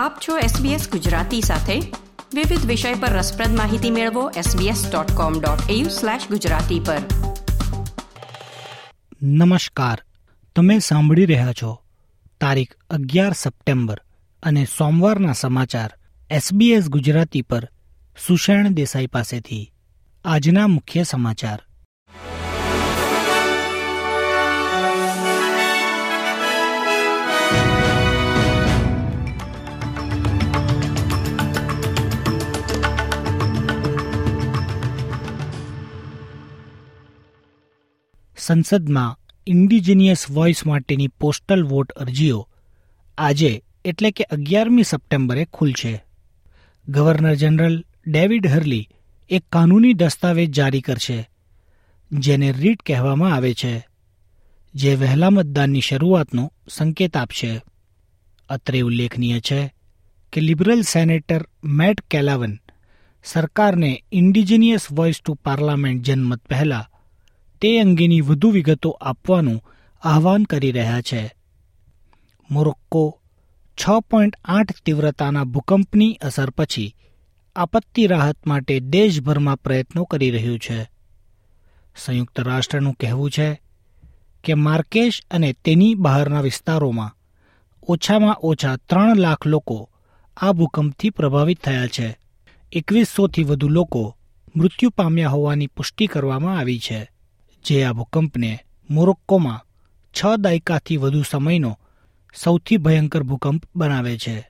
આપ છો SBS ગુજરાતી સાથે. વિવિધ વિષય પર રસપ્રદ માહિતી મેળવો sbs.com.au/gujarati પર. નમસ્કાર. તમે સાંભળી રહ્યા છો તારીખ અગિયાર સપ્ટેમ્બર અને સોમવારના સમાચાર SBS ગુજરાતી પર સુષેણ દેસાઈ પાસેથી. આજના મુખ્ય સમાચાર. સંસદમાં ઇન્ડિજિનિયસ વોઇસ માટેની પોસ્ટલ વોટ અરજીઓ આજે એટલે કે અગિયારમી સપ્ટેમ્બરે ખુલશે. ગવર્નર જનરલ ડેવિડ હર્લી એક કાનૂની દસ્તાવેજ જારી કરશે, જેને રીટ કહેવામાં આવે છે, જે વહેલા મતદાનની શરૂઆતનો સંકેત આપશે. અત્રે ઉલ્લેખનીય છે કે લિબરલ સેનેટર મેટ કેલાવન સરકારને ઇન્ડિજિનિયસ વોઇસ ટુ પાર્લામેન્ટ જનમત પહેલા તે અંગેની વધુ વિગતો આપવાનું આહવાન કરી રહ્યા છે. મોરોક્કો છ પોઈન્ટ આઠ તીવ્રતાના ભૂકંપની અસર પછી આપત્તિ રાહત માટે દેશભરમાં પ્રયત્નો કરી રહ્યું છે. સંયુક્ત રાષ્ટ્રનું કહેવું છે કે માર્કેશ અને તેની બહારના વિસ્તારોમાં ઓછામાં ઓછા ત્રણ લાખ લોકો આ ભૂકંપથી પ્રભાવિત થયા છે. એકવીસોથી વધુ લોકો મૃત્યુ પામ્યા હોવાની પુષ્ટિ કરવામાં આવી છે. જે આ ભૂકંપને મોરોક્કોમાં છ દાયકાથી વધુ સમયનો સૌથી ભયંકર ભૂકંપ બનાવે છે.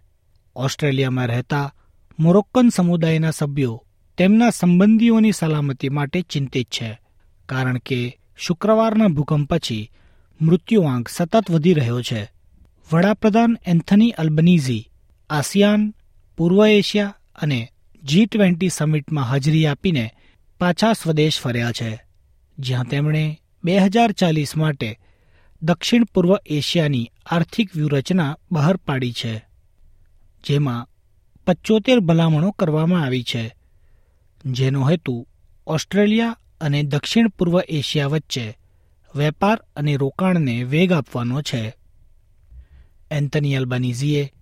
ઓસ્ટ્રેલિયામાં રહેતા મોરોક્કન સમુદાયના સભ્યો તેમના સંબંધીઓની સલામતી માટે ચિંતિત છે, કારણ કે શુક્રવારના ભૂકંપ પછી મૃત્યુઆંક સતત વધી રહ્યો છે. વડાપ્રધાન એન્થની અલ્બનીઝી આસિયાન, પૂર્વ એશિયા અને જી ટ્વેન્ટી સમિટમાં હાજરી આપીને પાછા સ્વદેશ ફર્યા છે. જ્યાં તેમણે બે હજાર ચાલીસ માટે દક્ષિણ પૂર્વ એશિયાની આર્થિક વ્યૂહરચના બહાર પાડી છે, જેમાં પચોતેર ભલામણો કરવામાં આવી છે. જેનો હેતુ ઓસ્ટ્રેલિયા અને દક્ષિણ પૂર્વ એશિયા વચ્ચે વેપાર અને રોકાણને વેગ આપવાનો છે. એન્થની અલ્બાનીઝીએ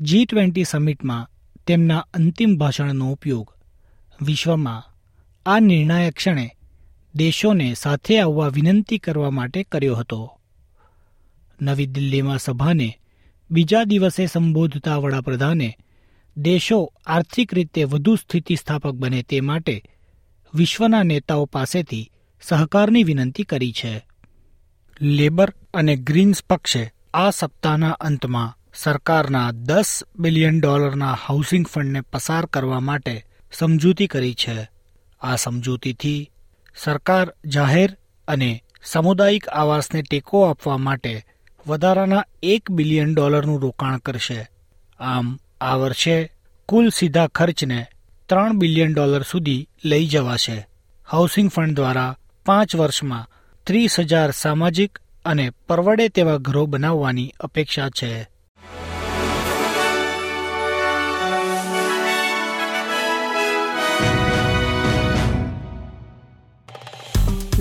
જી ટ્વેન્ટી સમિટમાં તેમના અંતિમ ભાષણનો ઉપયોગ વિશ્વમાં આ નિર્ણાયક ક્ષણે દેશોને સાથે આવવા વિનંતી કરવા માટે કર્યો હતો. નવી દિલ્હીમાં સભાને બીજા દિવસે સંબોધતા વડાપ્રધાને દેશો આર્થિક રીતે વધુ સ્થિતિસ્થાપક બને તે માટે વિશ્વના નેતાઓ પાસેથી સહકારની વિનંતી કરી છે. લેબર અને ગ્રીન્સ પક્ષે આ સપ્તાહના અંતમાં સરકારના દસ બિલિયન ડોલરના હાઉસિંગ ફંડને પસાર કરવા માટે સમજૂતી કરી છે. આ સમજૂતીથી સરકાર જાહેર અને સામુદાયિક આવાસને ટેકો આપવા માટે વધારાના એક બિલિયન ડોલરનું રોકાણ કરશે. આમ, આ વર્ષે કુલ સીધા ખર્ચને ત્રણ બિલિયન ડોલર સુધી લઈ જવાશે. હાઉસિંગ ફંડ દ્વારા પાંચ વર્ષમાં ત્રીસ હજાર સામાજિક અને પરવડે તેવા ઘરો બનાવવાની અપેક્ષા છે.